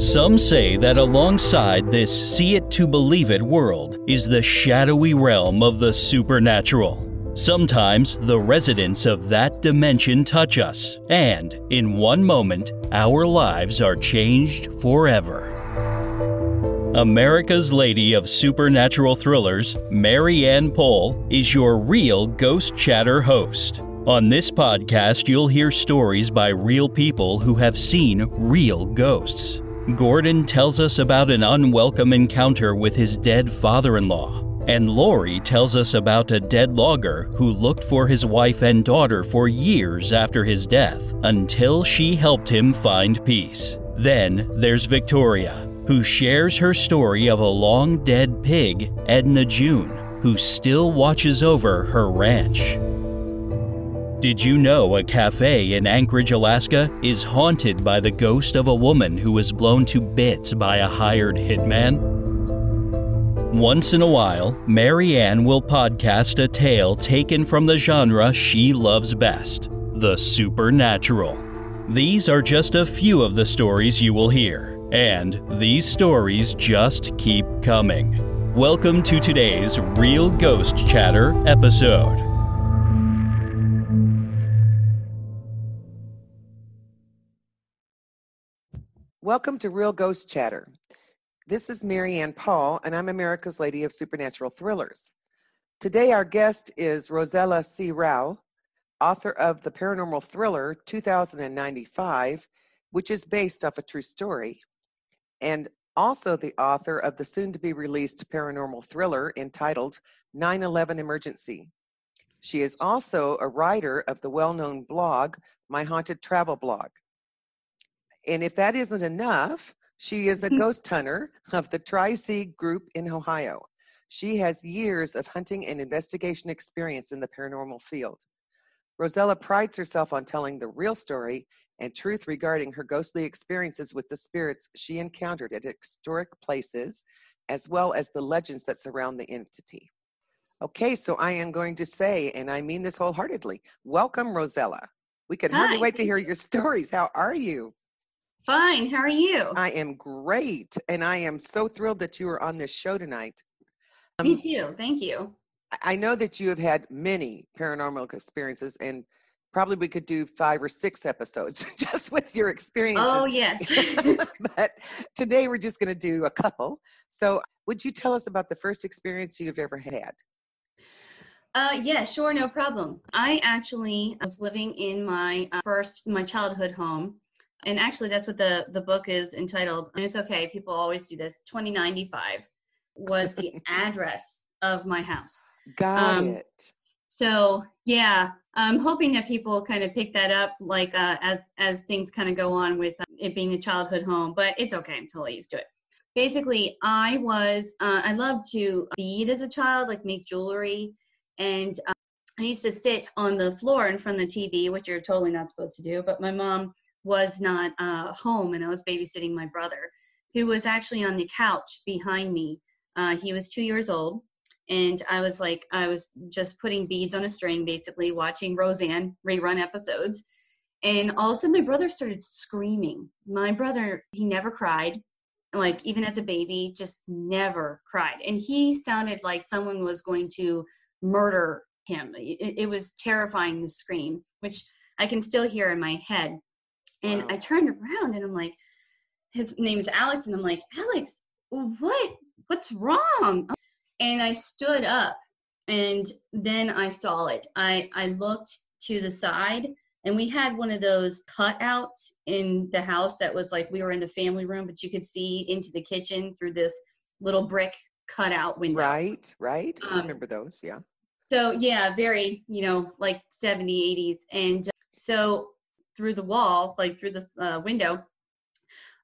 Some say that alongside this see it to believe it world is the shadowy realm of the supernatural. Sometimes the residents of that dimension touch us, and in one moment, our lives are changed forever. America's Lady of Supernatural Thrillers, Mary Ann Pohl, is your real Ghost Chatter host. On this podcast, you'll hear stories by real people who have seen real ghosts. Gordon tells us about an unwelcome encounter with his dead father in law. And Lori tells us about a dead logger who looked for his wife and daughter for years after his death until she helped him find peace. Then there's Victoria, who shares her story of a long dead pig, Edna June, who still watches over her ranch. Did you know a cafe in Anchorage, Alaska is haunted by the ghost of a woman who was blown to bits by a hired hitman? Once in a while, Mary Ann will podcast a tale taken from the genre she loves best the supernatural. These are just a few of the stories you will hear, and these stories just keep coming. Welcome to today's Real Ghost Chatter episode. Welcome to Real Ghost Chatter. This is Mary Ann Pohl, and I'm America's Lady of Supernatural Thrillers. Today, our guest is Rosella C. Rao, author of the paranormal thriller 2095, which is based off a true story, and also the author of the soon to be released paranormal thriller entitled 9 11 Emergency. She is also a writer of the well known blog, My Haunted Travel Blog. And if that isn't enough, she is a Mm-hmm. ghost hunter of the Tri C group in Ohio. She has years of hunting and investigation experience in the paranormal field. Rosella prides herself on telling the real story and truth regarding her ghostly experiences with the spirits she encountered at historic places, as well as the legends that surround the entity. Okay, so I am going to say, and I mean this wholeheartedly, welcome, Rosella. We can hardly wait to hear your stories. How are you? Fine. How are you? I am great, and I am so thrilled that you are on this show tonight. Me Um, too. Thank you. I- I know that you have had many paranormal experiences, and probably we could do five or six episodes just with your experiences. Oh, yes. but today we're just going to do a couple. So, would you tell us about the first experience you've ever had? uh, yeah, sure. No problem. I actually was living in my uh, first, my childhood home. And actually, that's what the, the book is entitled. And it's okay. People always do this. 2095 was the address of my house. Got Um, it. So yeah, I'm hoping that people kind of pick that up, like uh, as as things kind of go on with uh, it being a childhood home. But it's okay. I'm totally used to it. Basically, I was uh, I loved to bead as a child, like make jewelry, and uh, I used to sit on the floor in front of the TV, which you're totally not supposed to do. But my mom was not uh, home, and I was babysitting my brother, who was actually on the couch behind me. Uh, he was two years old and I was like, I was just putting beads on a string, basically watching Roseanne rerun episodes. And all of a sudden, my brother started screaming. My brother, he never cried, like even as a baby, just never cried. And he sounded like someone was going to murder him. It, it was terrifying, the scream, which I can still hear in my head. And I turned around and I'm like, his name is Alex, and I'm like, Alex, what? What's wrong? and I stood up and then I saw it. I, I looked to the side and we had one of those cutouts in the house that was like we were in the family room, but you could see into the kitchen through this little brick cutout window. Right, right. I Um, remember those. Yeah. So yeah, very, you know, like 70, 80s. And so through the wall, like through this uh, window,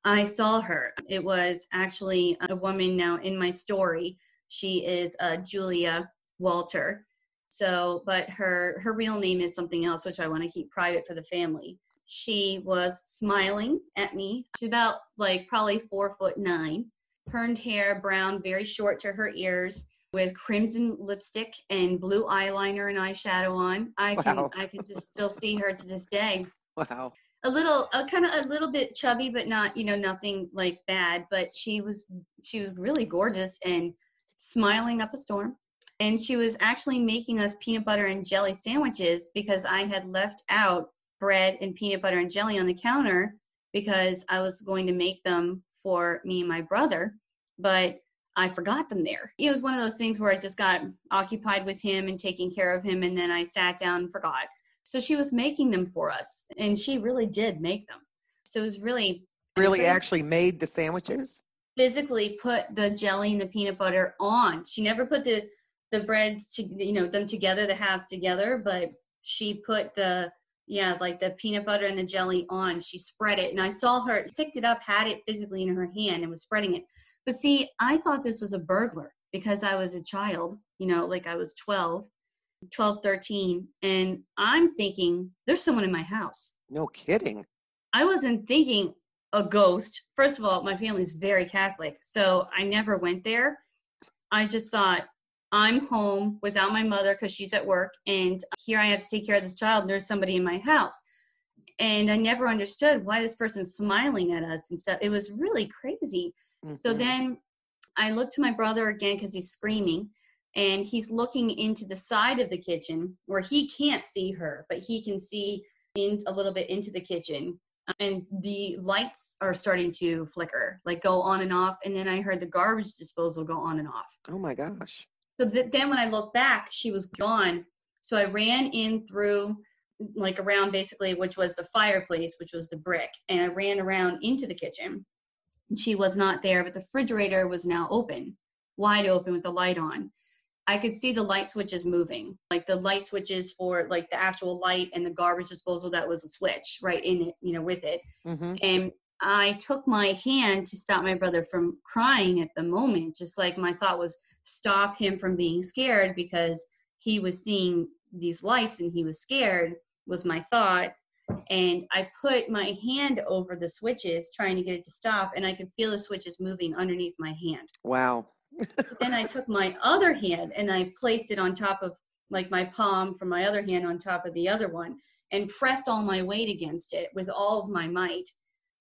I saw her. It was actually a woman now in my story. She is uh, Julia Walter. So, but her her real name is something else, which I want to keep private for the family. She was smiling at me. She's about like probably four foot nine, permed hair, brown, very short to her ears, with crimson lipstick and blue eyeliner and eyeshadow on. I can Wow. I can just still see her to this day. Wow. a little a kind of a little bit chubby but not you know nothing like bad but she was she was really gorgeous and smiling up a storm. And she was actually making us peanut butter and jelly sandwiches because i had left out bread and peanut butter and jelly on the counter because i was going to make them for me and my brother but i forgot them there. It was one of those things where i just got occupied with him and taking care of him and then i sat down and forgot so she was making them for us, and she really did make them. So it was really really actually made the sandwiches. Physically put the jelly and the peanut butter on. She never put the the breads to you know them together, the halves together, but she put the yeah like the peanut butter and the jelly on. She spread it, and I saw her picked it up, had it physically in her hand, and was spreading it. But see, I thought this was a burglar because I was a child, you know, like I was 12 12, 13, and I'm thinking there's someone in my house. No kidding. I wasn't thinking a ghost. First of all, my family's very Catholic, so I never went there. I just thought I'm home without my mother because she's at work, and here I have to take care of this child, and there's somebody in my house. And I never understood why this person's smiling at us and stuff. It was really crazy. Mm-hmm. So then I looked to my brother again because he's screaming and he's looking into the side of the kitchen where he can't see her but he can see in a little bit into the kitchen. And the lights are starting to flicker like go on and off. And then i heard the garbage disposal go on and off. Oh my gosh. So th- then when i looked back she was gone. So i ran in through like around basically which was the fireplace which was the brick and i ran around into the kitchen. And she was not there but the refrigerator was now open wide open with the light on I could see the light switches moving, like the light switches for like the actual light and the garbage disposal that was a switch right in it, you know, with it. Mm-hmm. And I took my hand to stop my brother from crying at the moment, just like my thought was stop him from being scared because he was seeing these lights and he was scared, was my thought. And I put my hand over the switches trying to get it to stop, and I could feel the switches moving underneath my hand. Wow then I took my other hand and I placed it on top of like my palm from my other hand on top of the other one and pressed all my weight against it with all of my might,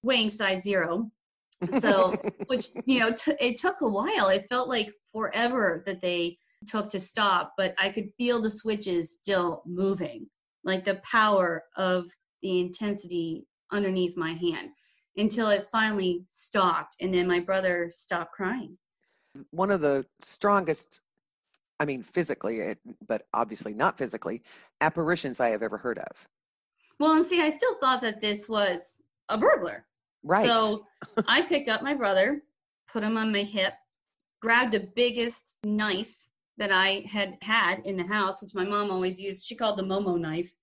weighing size zero. So, which, you know, t- it took a while. It felt like forever that they took to stop, but I could feel the switches still moving, like the power of the intensity underneath my hand until it finally stopped. And then my brother stopped crying one of the strongest i mean physically eh, but obviously not physically apparitions i have ever heard of. Well and see i still thought that this was a burglar. Right. So i picked up my brother put him on my hip grabbed the biggest knife that i had had in the house which my mom always used. She called the momo knife.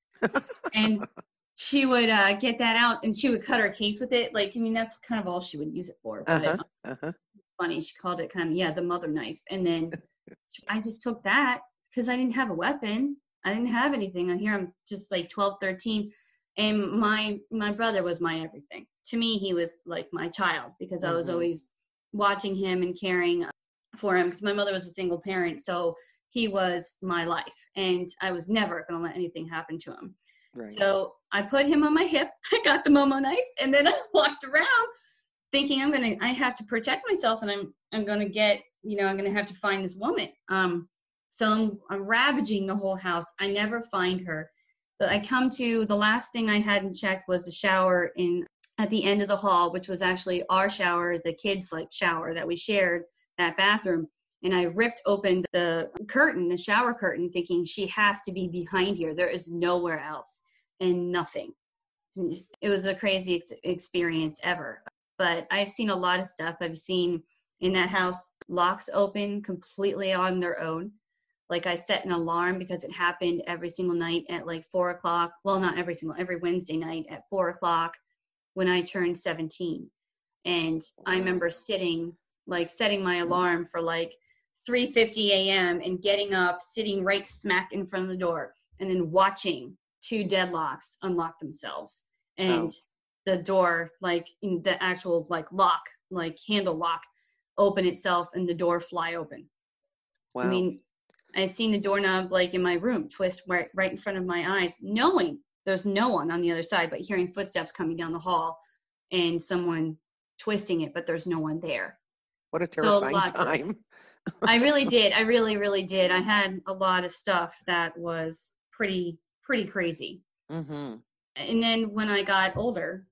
And she would uh, get that out and she would cut her case with it. Like i mean that's kind of all she would use it for uh-huh, uh-huh funny. She called it kind of, yeah, the mother knife. And then I just took that because I didn't have a weapon. I didn't have anything. I hear I'm just like 12, 13. And my my brother was my everything. To me, he was like my child because mm-hmm. I was mm-hmm. always watching him and caring for him because my mother was a single parent. So he was my life. And I was never going to let anything happen to him. Right. So I put him on my hip. I got the Momo knife and then I walked around thinking I'm gonna I have to protect myself and I'm I'm gonna get you know I'm gonna have to find this woman. Um, so I'm, I'm ravaging the whole house. I never find her. But I come to the last thing I hadn't checked was the shower in at the end of the hall, which was actually our shower, the kids' like shower that we shared that bathroom. And I ripped open the curtain, the shower curtain, thinking she has to be behind here. There is nowhere else, and nothing. It was crazy ex- experience ever but I've seen a lot of stuff. I've seen in that house locks open completely on their own. Like I set an alarm because it happened every single night at like four o'clock. Well, not every single, every Wednesday night at four o'clock when I turned 17. And I remember sitting, like setting my alarm for like 3:50 a.m. and getting up, sitting right smack in front of the door, and then watching two deadlocks unlock themselves. And oh the door like in the actual like lock like handle lock open itself and the door fly open wow. i mean i've seen the doorknob like in my room twist right right in front of my eyes knowing there's no one on the other side, but hearing footsteps coming down the hall and someone twisting it, but there's no one there. What a So terrifying of- time. I really did. I really, really did. I had a lot of stuff that was pretty, pretty crazy. hmm And then when I got older,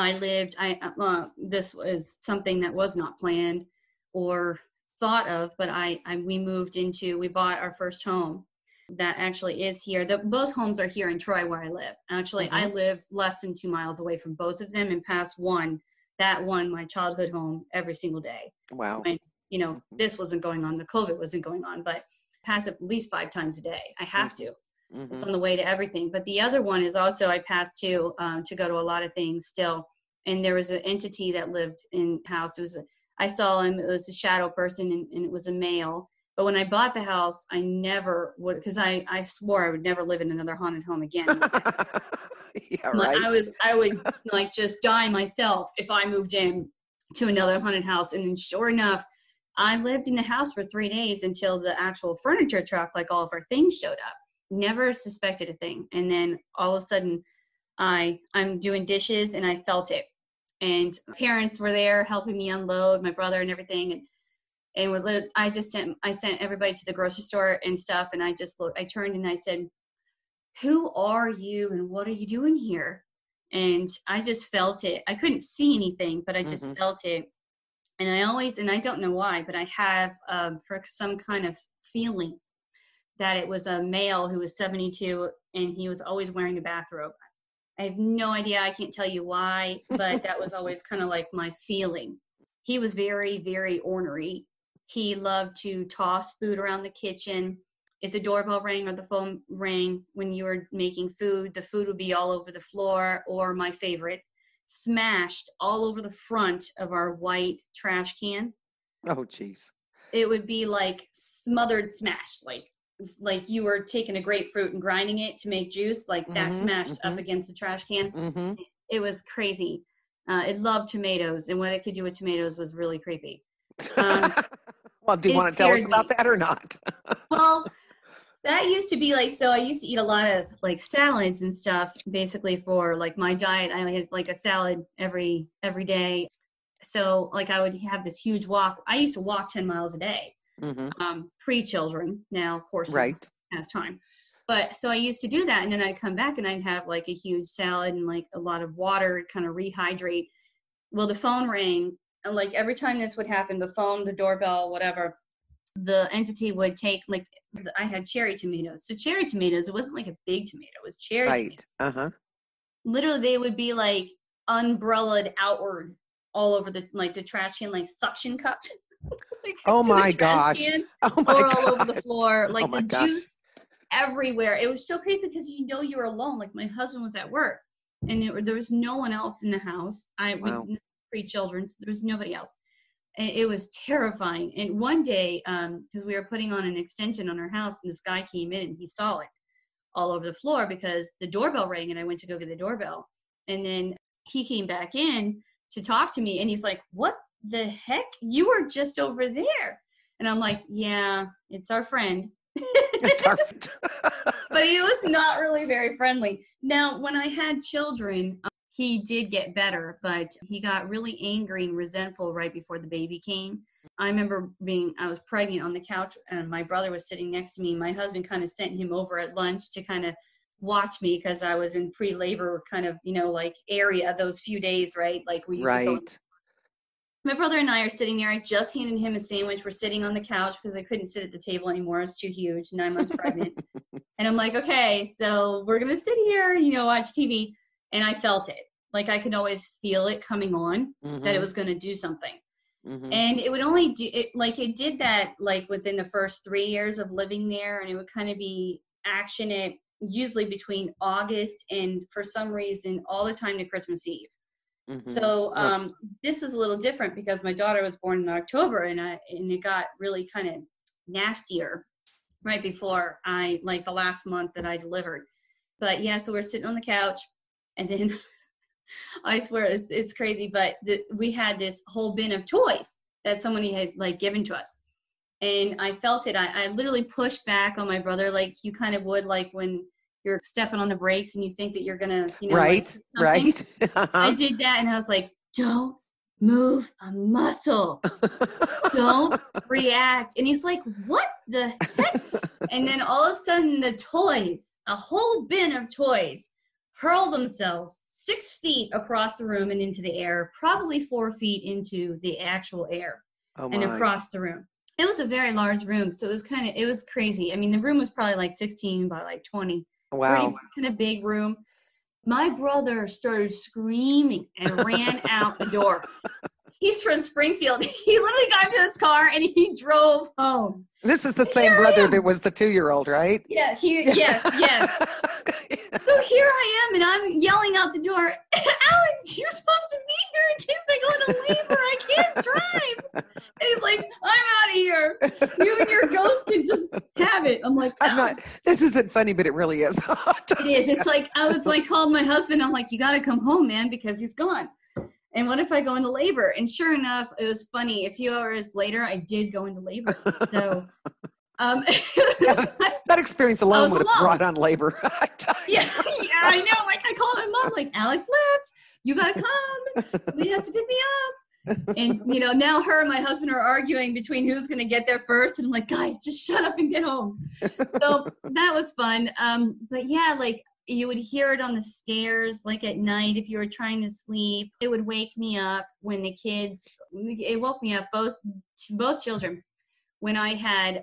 I lived. I uh, this was something that was not planned or thought of, but I, I we moved into. We bought our first home that actually is here. The, both homes are here in Troy, where I live. Actually, I mm-hmm. live less than two miles away from both of them, and past one, that one, my childhood home, every single day Wow. when you know mm-hmm. this wasn't going on the covid wasn't going on but pass at least five times a day i have mm-hmm. to Mhm. it's on the way to everything but the other one is also i passed to um, to go to a lot of things still and there was an entity that lived in house it was a, i saw him it was a shadow person and, and it was a male but when i bought the house i never would because i i swore i would never live in another haunted home again yeah, right. I was I would like just die myself if I moved in to another haunted house. And then sure enough, I lived in the house for three days until the actual furniture truck, like all of our things, showed up. Never suspected a thing. And then all of a sudden, I I'm doing dishes and I felt it. And parents were there helping me unload my brother and everything. And and I just sent I sent everybody to the grocery store and stuff. And I just looked. I turned and I said, "Who are you and what are you doing here?" And I just felt it. I couldn't see anything, but I just Mhm. felt it. And I always, and I don't know why, but I have um, for some kind of feeling that it was a male who was 72 and he was always wearing a bathrobe. I have no idea. I can't tell you why, but that was always kind of like my feeling. He was very, very ornery. He loved to toss food around the kitchen. If the doorbell rang or the phone rang when you were making food, the food would be all over the floor, or my favorite, smashed all over the front of our white trash can. oh, jeez. It would be like smothered smashed, like like you were taking a grapefruit and grinding it to make juice, like that Mhm, smashed up mhm. against the trash can hmm it was crazy. Uh, it loved tomatoes, and what it could do with tomatoes was really creepy. Um, well, do you want to tell us about me. that or not? Well, that used to be like so. I used to eat a lot of like salads and stuff, basically for like my diet. I had like a salad every every day. So like I would have this huge walk. I used to walk ten miles a day, hmm um, pre children. Now, of course, Right. has time. But so I used to do that, and then I'd come back and I'd have like a huge salad and like a lot of water, kind of rehydrate. Well, the phone rang, and like every time this would happen, the phone, the doorbell, whatever, the entity would take like I had cherry tomatoes. So cherry tomatoes, it wasn't like a big tomato; it was cherry. Right. Uh huh. Literally, they would be like umbrellaed outward all over the like the trash can, like suction cupped. like, Oh my gosh. can Oh my or all over the floor, oh like my the gosh. juice everywhere. It was so creepy because you know you were alone. Like my husband was at work, and there, there was no one else in the house. I Wow. we three children. So there was nobody else. And it was terrifying. And one day, um, because we were putting on an extension on our house, and this guy came in and he saw it all over the floor because the doorbell rang, and I went to go get the doorbell, and then he came back in to talk to me, and he's like, "What the heck? You were just over there." And I'm like, yeah, it's our friend. It's our- but he was not really very friendly. Now, when I had children, um, he did get better, but he got really angry and resentful right before the baby came. I remember being, I was pregnant on the couch and my brother was sitting next to me. My husband kind of sent him over at lunch to kind of watch me because I was in pre labor kind of, you know, like area those few days, right? Like we right. My brother and I are sitting there. I just handed him a sandwich. We're sitting on the couch because I couldn't sit at the table anymore. It's too huge, nine months pregnant. And I'm like, okay, so we're gonna sit here, you know, watch TV. And I felt it. Like I could always feel it coming on that it Mhm, was gonna do something. mhm. And it would only do it like it did that like within the first three years of living there, and it would kind of be action it usually between August and for some reason all the time to Christmas Eve. Mhm. So um, this is a little different because my daughter was born in October, and I and it got really kind of nastier right before I like the last month that I delivered. But yeah, so we're sitting on the couch, and then I swear it's, it's crazy, but the, we had this whole bin of toys that somebody had like given to us, and I felt it. I, I literally pushed back on my brother like you kind of would like when you're stepping on the brakes and you think that you're gonna, you know, right, like right. I Uh-huh. did that and I was like, don't move a muscle. Don't react. And he's like, what the heck? And then all of a sudden, the toys, a whole bin of toys, hurl themselves six feet across the room and into the air, probably four feet into the actual air oh and across the room. It was a very large room, so it was kind of it was crazy. I mean, the room was probably like 16 by like 20 Wow. kind of big room. My brother started screaming and ran out the door. He's from Springfield. He literally got into his car and he drove home. This is the same brother that was the two-year-old, right? Yeah, he yes, yes. So here I am and I'm yelling out the door, Alex, you're supposed to be here in case I go into labor. I can't drive. And he's like, I'm out of here. You and your ghost can just have it. I'm like, I'm not. Oh. This isn't funny, but it really is. It is. It's like I was like called my husband. I'm like, you got to come home, man, because he's gone. And what if I go into labor? And sure enough, it was funny. A few hours later, I did go into labor. So, um, that experience alone would have brought on labor. I yeah, yeah, I know. Like I called my mom, like Alex left. You got to come. Somebody has to pick me up. And you know, now her and my husband are arguing between who's going to get there first. And I'm like, guys, just shut up and get home. So that was fun. Um, but yeah, like you would hear it on the stairs, like at night if you were trying to sleep. It would wake me up when the kids. It woke me up both both children when I had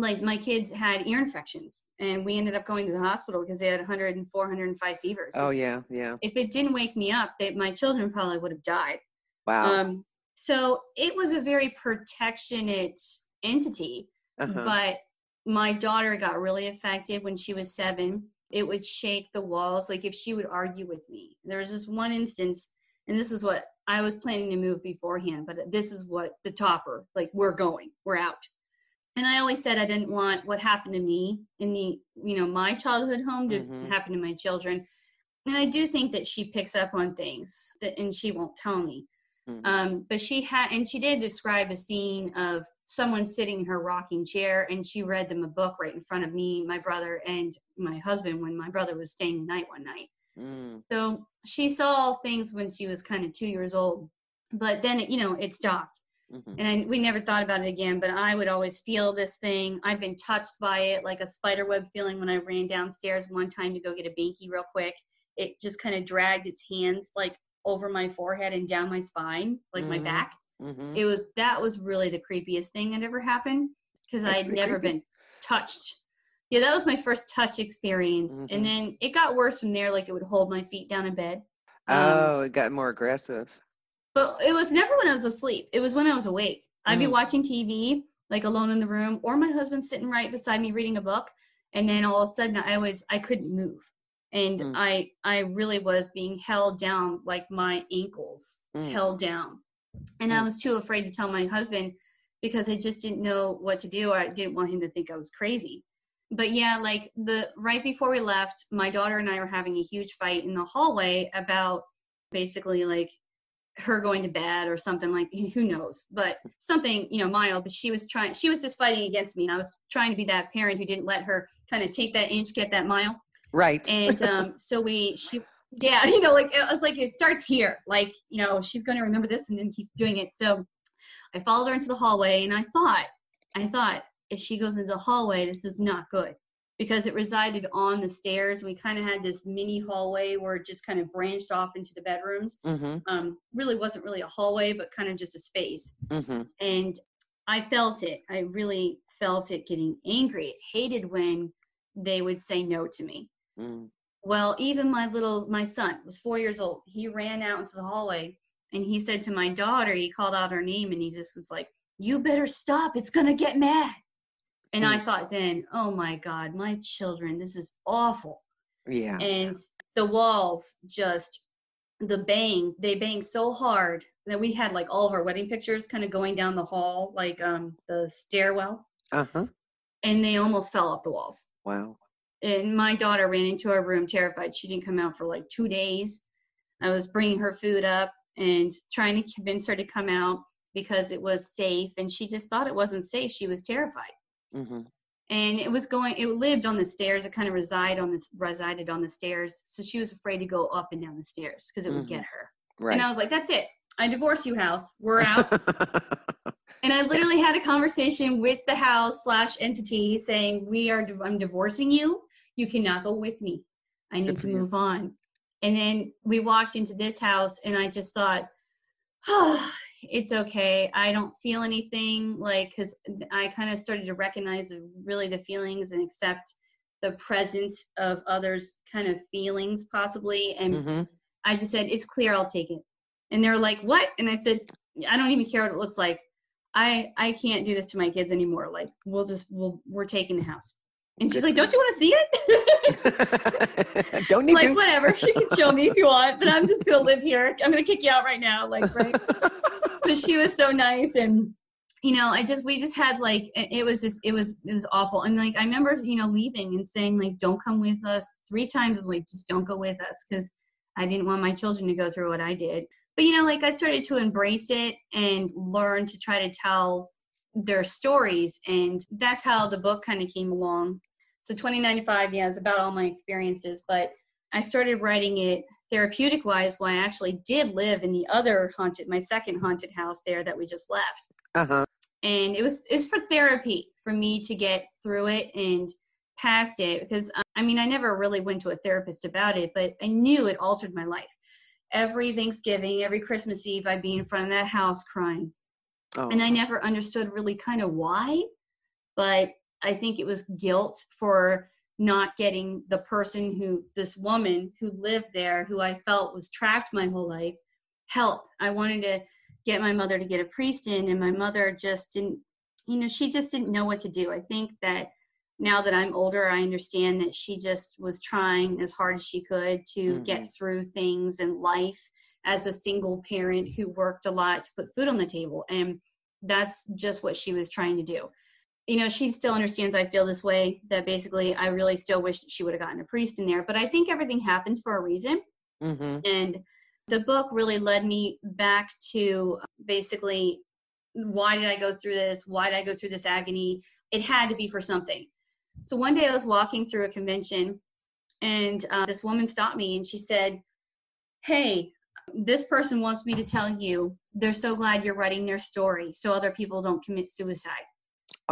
like my kids had ear infections and we ended up going to the hospital because they had 104 105 fevers Oh yeah, yeah. if it didn't wake me up they, my children probably would have died Wow. um, so it was a very protectionate entity uh-huh. but my daughter got really affected when she was seven it would shake the walls like if she would argue with me there was this one instance and this is what i was planning to move beforehand but this is what the topper like we're going we're out and i always said i didn't want what happened to me in the you know my childhood home to Mhm. happen to my children and i do think that she picks up on things that and she won't tell me Mhm. um, but she had, and she did describe a scene of someone sitting in her rocking chair, and she read them a book right in front of me, my brother, and my husband when my brother was staying the night one night. Mm. So she saw things when she was kind of two years old, but then it, you know it stopped, Mhm. and I, we never thought about it again. But I would always feel this thing. I've been touched by it, like a spider web feeling when I ran downstairs one time to go get a binky real quick. It just kind of dragged its hands like over my forehead and down my spine, like my Mhm. back. Mhm. It was that was really the creepiest thing that ever happened because I had never creepy. been touched. Yeah, that was my first touch experience, and then it got worse from there. Like it would hold my feet down in bed. Um, Oh, it got more aggressive. But it was never when I was asleep. It was when I was awake. I'd be Mm. watching TV, like alone in the room, or my husband sitting right beside me reading a book, and then all of a sudden I was I couldn't move, and Mm. I I really was being held down, like my ankles Mm. held down, and I Mm. was too afraid to tell my husband because I just didn't know what to do. I didn't want him to think I was crazy. But yeah, like the right before we left, my daughter and I were having a huge fight in the hallway about basically like her going to bed or something like who knows? But something you know mild but she was trying she was just fighting against me and i was trying to be that parent who didn't let her kind of take that inch get that mile. Right. and um so we she yeah you know like it was like it starts here. Like you know she's going to remember this and then keep doing it. So i followed her into the hallway and i thought i thought if she goes into the hallway this is not good because it resided on the stairs we kind of had this mini hallway where it just kind of branched off into the bedrooms mm-hmm. um, really wasn't really a hallway, but kind of just a space. Mm-hmm. And I felt it. I really felt it getting angry. It hated when they would say no to me. Mm. Well, even my little, my son was four years old. He ran out into the hallway and he said to my daughter, he called out her name and he just was like, You better stop. It's going to get mad. And I thought then, oh my God, my children, this is awful. Yeah. and the walls just the bang they banged so hard that we had like all of our wedding pictures kind of going down the hall like um the stairwell. Uh huh. and they almost fell off the walls. Wow. and my daughter ran into our room terrified. She didn't come out for like two days. I was bringing her food up and trying to convince her to come out because it was safe and she just thought it wasn't safe. She was terrified Mm-hmm. and it was going it lived on the stairs it kind of reside on this resided on the stairs so she was afraid to go up and down the stairs because it would Mm-hmm. get her. Right. and i was like that's it. I divorce you house. We're out. And i literally had a conversation with the house slash entity saying we are i'm divorcing you. You cannot go with me. I need to move on. And then we walked into this house and i just thought oh it's okay i don't feel anything like because i kind of started to recognize really the feelings and accept the presence of others kind of feelings possibly and Mhm. I just said, it's clear, I'll take it. And they're like, what? And I said, I don't even care what it looks like. I I can't do this to my kids anymore. Like, we'll just we'll we're taking the house. And she's like, don't you want to see it? Don't need like, to. whatever. You can show me if you want, but I'm just gonna live here. I'm gonna kick you out right now. Like, right? But she was so nice and you know i just we just had like it was just it was it was awful. And like i remember you know leaving and saying like don't come with us. Three times I'm like just don't go with us because i didn't want my children to go through what i did. But you know like i started to embrace it and learn to try to tell their stories and that's how the book kind of came along. So 2095 yeah it's about all my experiences but i started writing it therapeutic wise when i actually did live in the other haunted my second haunted house there that we just left Uh-huh. and it was it's for therapy for me to get through it and past it because uh, i mean i never really went to a therapist about it but i knew it altered my life every thanksgiving every christmas eve i'd be in front of that house crying Oh. and i never understood really kind of why but i think it was guilt for not getting the person who this woman who lived there who i felt was trapped my whole life help. I wanted to get my mother to get a priest in and my mother just didn't you know she just didn't know what to do. I think that now that i'm older i understand that she just was trying as hard as she could to mm-hmm. get through things in life as a single parent who worked a lot to put food on the table and that's just what she was trying to do you know she still understands i feel this way that basically i really still wish that she would have gotten a priest in there but i think everything happens for a reason Mhm. and the book really led me back to basically why did I go through this? Why did I go through this agony? It had to be for something. So one day I was walking through a convention and uh, this woman stopped me and she said, Hey, this person wants me to tell you they're so glad you're writing their story so other people don't commit suicide.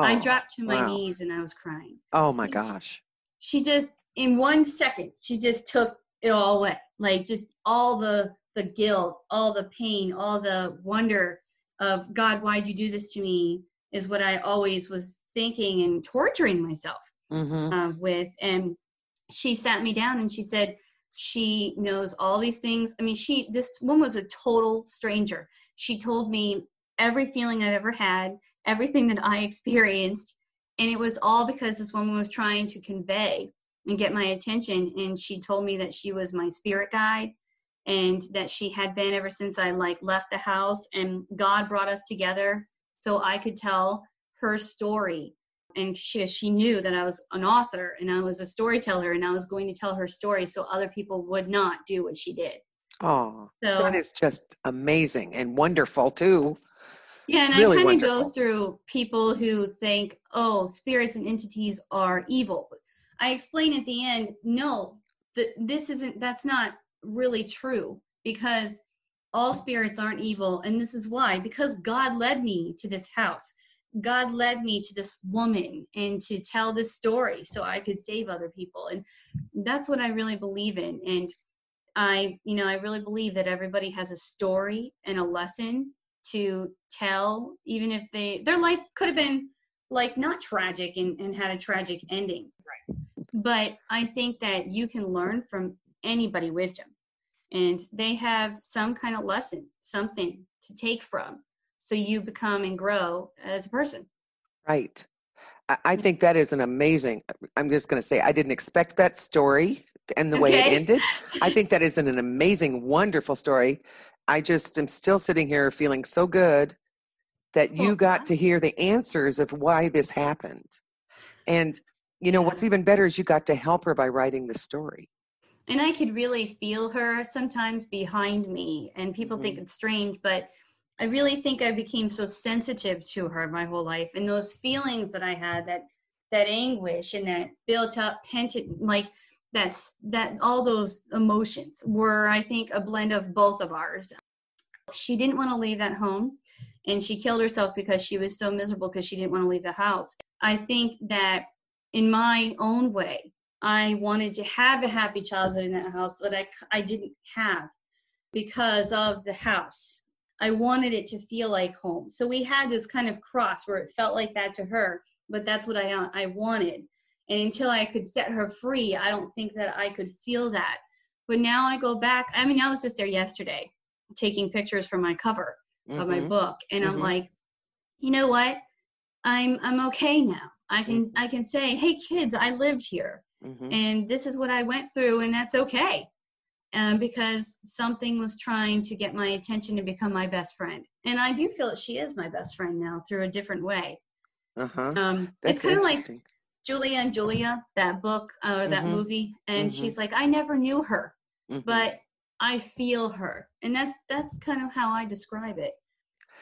I Oh, dropped to my wow. knees and I was crying. Oh my gosh. she just in one second she just took it all away. Like just all the the guilt all the pain all the wonder of god why'd you do this to me? is what i always was thinking and torturing myself hmm uh, with. And she sat me down and she said she knows all these things. I mean she this woman was a total stranger. She told me every feeling i've ever had everything that i experienced and it was all because this woman was trying to convey and get my attention and she told me that she was my spirit guide and that she had been ever since i like left the house and god brought us together so i could tell her story and she she knew that I was an author and I was a storyteller and I was going to tell her story so other people would not do what she did. Oh, So that is just amazing and wonderful too. Yeah, and really I kind of go through people who think, oh, spirits and entities are evil. I explain at the end, no, th- this isn't. That's not really true because all spirits aren't evil, and this is why because God led me to this house. God led me to this woman and to tell this story so I could save other people. And that's what I really believe in. And I, you know, I really believe that everybody has a story and a lesson to tell, even if they their life could have been like not tragic and, and had a tragic ending. Right. But I think that you can learn from anybody wisdom. And they have some kind of lesson, something to take from so you become and grow as a person. Right. I, think that is an amazing. I'm just going to say I didn't expect that story and the way it ended. I think that is an, an amazing, wonderful story. I just am still sitting here feeling so good that you got to hear the answers of why this happened. And you know what's even better is you got to help her by writing the story. and I could really feel her sometimes behind me, and people think mm-hmm. it's strange, but I really think I became so sensitive to her my whole life, and those feelings that I had that that anguish and that built up penitent like that's that all those emotions were i think a blend of both of ours. She didn't want to leave that home and she killed herself because she was so miserable because she didn't want to leave the house. I think that in my own way i wanted to have a happy childhood in that house but i, I didn't have because of the house. I wanted it to feel like home. So we had this kind of cross where it felt like that to her but that's what i i wanted and until i could set her free i don't think that i could feel that but now i go back i mean i was just there yesterday taking pictures for my cover mm-hmm. of my mm-hmm. book and mm-hmm. i'm like you know what i'm i'm okay now i can mm-hmm. i can say hey kids i lived here mm-hmm. and this is what i went through and that's okay um, because something was trying to get my attention to become my best friend and i do feel that she is my best friend now through a different way uh-huh. um, it's kind of like julia and julia that book uh, or that mm-hmm. movie and she's like i never knew her but I feel her, and that's that's kind of how I describe it.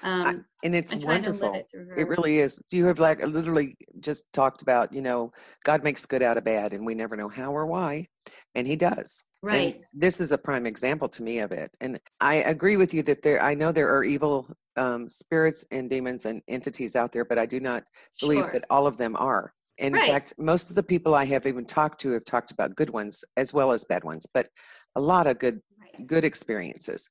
Um, I, and it's wonderful. It, it, really is. You have like literally just talked about, you know, God makes good out of bad, and we never know how or why, and He does. Right. And this is a prime example to me of it, and I agree with you that there. I know there are evil um, spirits and demons and entities out there, but I do not believe sure. that all of them are. And right. in fact, most of the people I have even talked to have talked about good ones as well as bad ones, but a lot of good good experiences.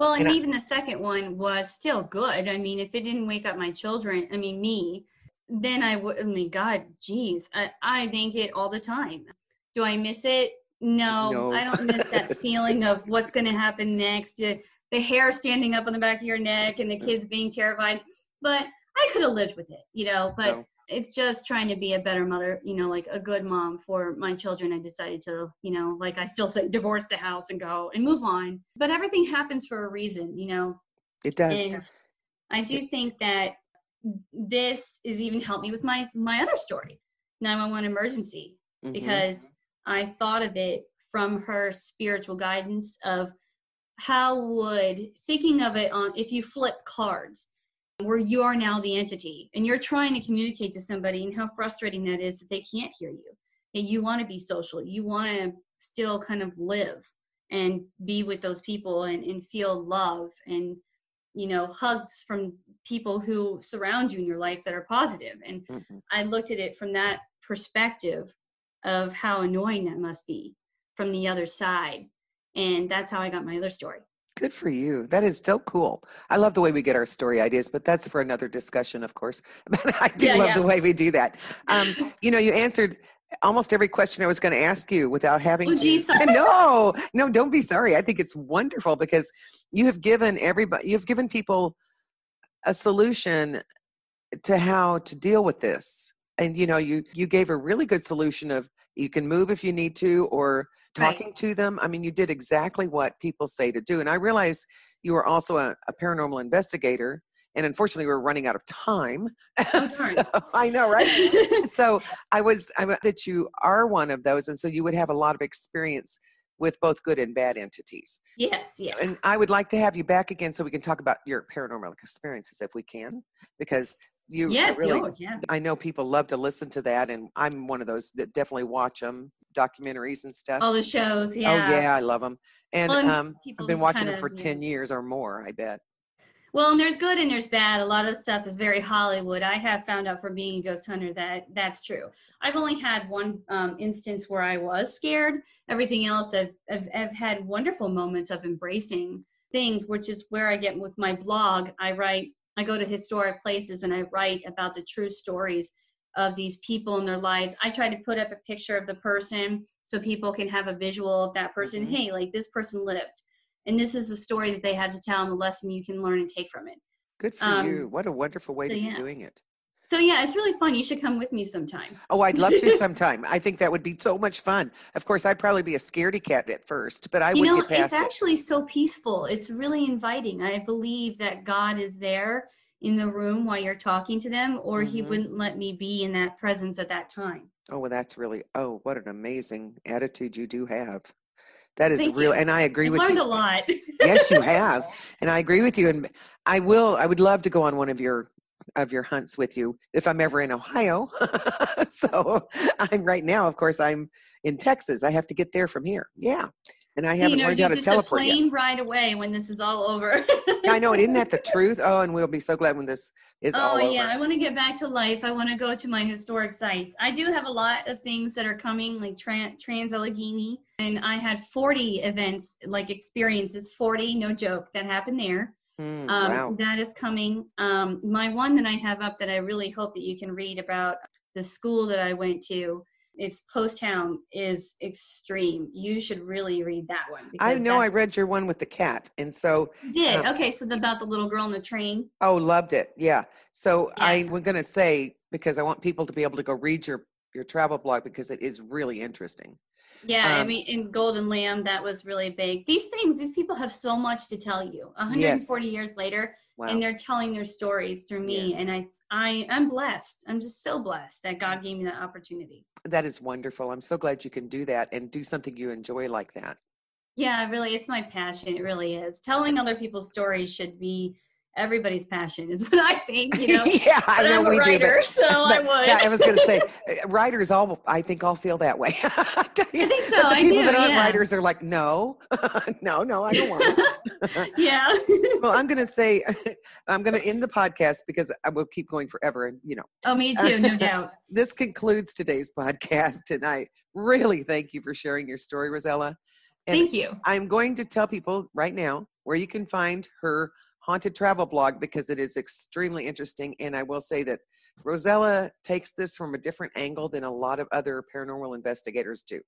Well, and, and even I, the second one was still good. I mean, if it didn't wake up my children, I mean, me, then I would, I mean, God, geez, I, I think it all the time. Do I miss it? No, no. I don't miss that feeling of what's going to happen next. The, the hair standing up on the back of your neck and the mm. kids being terrified. But I could have lived with it, you know. But no it's just trying to be a better mother, you know, like a good mom for my children. I decided to, you know, like I still say, divorce the house and go and move on. But everything happens for a reason, you know. It does. And I do think that this is even helped me with my my other story, 911 emergency, mm-hmm. because I thought of it from her spiritual guidance of how would thinking of it on if you flip cards where you are now the entity and you're trying to communicate to somebody and how frustrating that is that they can't hear you. And you want to be social you want to still kind of live and be with those people and, and feel love and you know hugs from people who surround you in your life that are positive. And mm-hmm. i looked at it from that perspective of how annoying that must be from the other side. And that's how i got my other story Good for you. That is so cool. I love the way we get our story ideas, but that's for another discussion, of course. But I do yeah, love yeah. the way we do that. Um, you know, you answered almost every question I was going to ask you without having oh, to. Geez, no, no, don't be sorry. I think it's wonderful because you have given everybody, you've given people a solution to how to deal with this. And you know, you you gave a really good solution of you can move if you need to or talking right. to them. I mean you did exactly what people say to do and i realize you are also a, a paranormal investigator and unfortunately we're running out of time. Oh, so, i know right? So i was i that you are one of those and so you would have a lot of experience with both good and bad entities. Yes yeah. And i would like to have you back again so we can talk about your paranormal experiences if we can because you yes, really oh, yeah. i know people love to listen to that and i'm one of those that definitely watch them documentaries and stuff. All the shows yeah oh yeah. i love them and, well, and um, i've been watching them for of, 10 yeah. years or more i bet. Well and there's good and there's bad. A lot of stuff is very hollywood. I have found out from being a ghost hunter that that's true. I've only had one um, instance where i was scared. Everything else I've, I've, I've had wonderful moments of embracing things which is where i get with my blog. I write I go to historic places and I write about the true stories of these people in their lives. I try to put up a picture of the person so people can have a visual of that person. Mm-hmm. Hey, like this person lived. And this is the story that they have to tell and the lesson you can learn and take from it. Good for um, you. What a wonderful way so, to be yeah. doing it. So yeah, it's really fun. You should come with me sometime. Oh, I'd love to sometime. I think that would be so much fun. Of course, I'd probably be a scaredy cat at first, but I you would know, get past it's actually so peaceful. It's really inviting. I believe that God is there in the room while you're talking to them, or mm-hmm. he wouldn't let me be in that presence at that time. Oh, well, that's really, oh, what an amazing attitude you do have. That is Thank real, you. and I agree I've with learned you. a lot. yes, you have, and I agree with you. And I will, I would love to go on one of your of your hunts with you if I'm ever in Ohio. so I'm right now, of course, I'm in Texas. I have to get there from here. Yeah. And I haven't you know, learned how to teleport a yet. plane ride away when this is all over. I know, and isn't that the truth? Oh, and we'll be so glad when this is oh all over. yeah, I want to get back to life. I want to go to my historic sites. I do have a lot of things that are coming, like Tran- Trans Allegheny, and I had 40 events, like experiences, 40, no joke, that happened there. Mm, Um, wow. That is coming. Um, my one that I have up that I really hope that you can read about the school that I went to. It's Post Town is extreme. You should really read that one. I know I read your one with the cat. And so, You did um, okay. So the, about the little girl on the train. oh, loved it. Yeah. So I was going to say, because I want people to be able to go read your, your travel blog because it is really interesting. Yeah, I Um, mean, in Golden Lamb, that was really big. These things, these people have so much to tell you. 140 years later, Wow. and they're telling their stories through me, Yes. and I, I, I'm blessed. I'm just so blessed that God gave me that opportunity. that is wonderful. I'm so glad you can do that and do something you enjoy like that. Yeah, really, it's my passion. It really is. Telling other people's stories should be everybody's passion, is what I think. You know, yeah, I know I'm a we do. writer, But, so I would. yeah, I was going to say, uh, writers all, I think all feel that way. I I think so. But the I people do, that aren't yeah. writers are like, no, no, no, I don't want yeah. well, I'm going to say, I'm going to end the podcast because I will keep going forever. And, you know, oh, me too, no doubt. this concludes today's podcast tonight. Really, thank you for sharing your story, Rosella. And Thank you. I'm going to tell people right now where you can find her haunted travel blog because it is extremely interesting. And I will say that Rosella takes this from a different angle than a lot of other paranormal investigators do.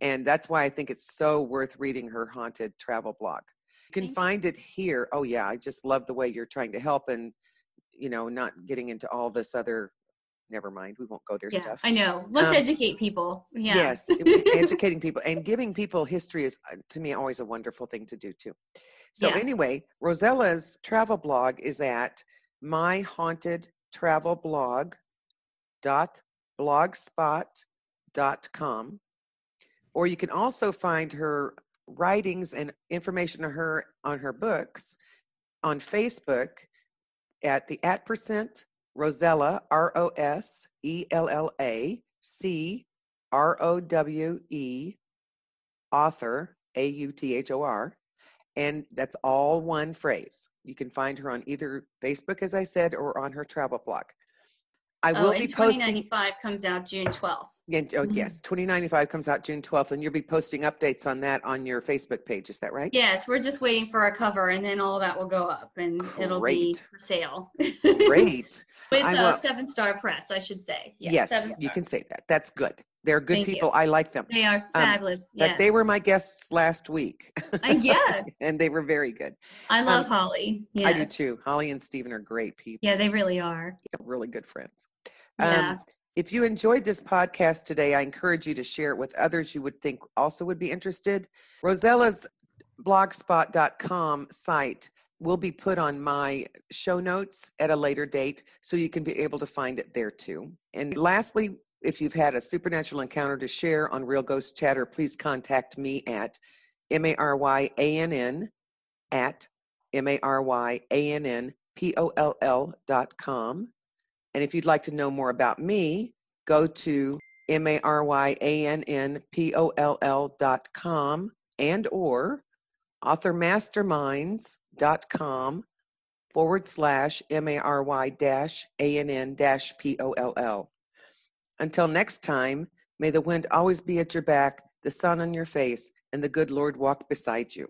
And that's why I think it's so worth reading her haunted travel blog. You can find it here. Oh, yeah. I just love the way you're trying to help and, you know, not getting into all this other, never mind. We won't go there Yeah, stuff. I know. Let's Um, educate people. Yeah. Yes, educating people and giving people history is uh, to me always a wonderful thing to do too. So Yeah. anyway, Rosella's travel blog is at my haunted travel blog dot blogspot dot com, or you can also find her writings and information on her on her books on Facebook at the at percent Rosella R O S E L L A C R O W E author A U T H O R and that's all one phrase. You can find her on either Facebook as I said or on her travel blog. I Oh, will and be posting 2095 comes out June 12th. And, oh, Mhm. yes, 2095 comes out June 12th and you'll be posting updates on that on your Facebook page, is that right? Yes, we're just waiting for our cover, and then all that will go up, and it'll be for sale. Great. With I uh, will- Seventh Star Press, I should say. yes, Seven you can say that. That's good. They're good Thank you. people. I like them. They are fabulous. But yes. they were my guests last week Uh, yeah, and they were very good. I love Um, Holly. Yes. I do too. Holly and Stephen are great people, Yeah, they really are. really good friends. Yeah. If you enjoyed this podcast today, I encourage you to share it with others you would think also would be interested. Rosella's blogspot.com site will be put on my show notes at a later date so you can be able to find it there too. And lastly, if you've had a supernatural encounter to share on Real Ghost Chatter, please contact me at M A R Y A N N at M A R Y A N N P O L L dot com. And if you'd like to know more about me, go to M-A-R-Y-A-N-N-P-O-L-L dot com and or authormasterminds.com forward slash M-A-R-Y dash A-N-N dash P-O-L-L. Until next time, may the wind always be at your back, the sun on your face, and the good Lord walk beside you.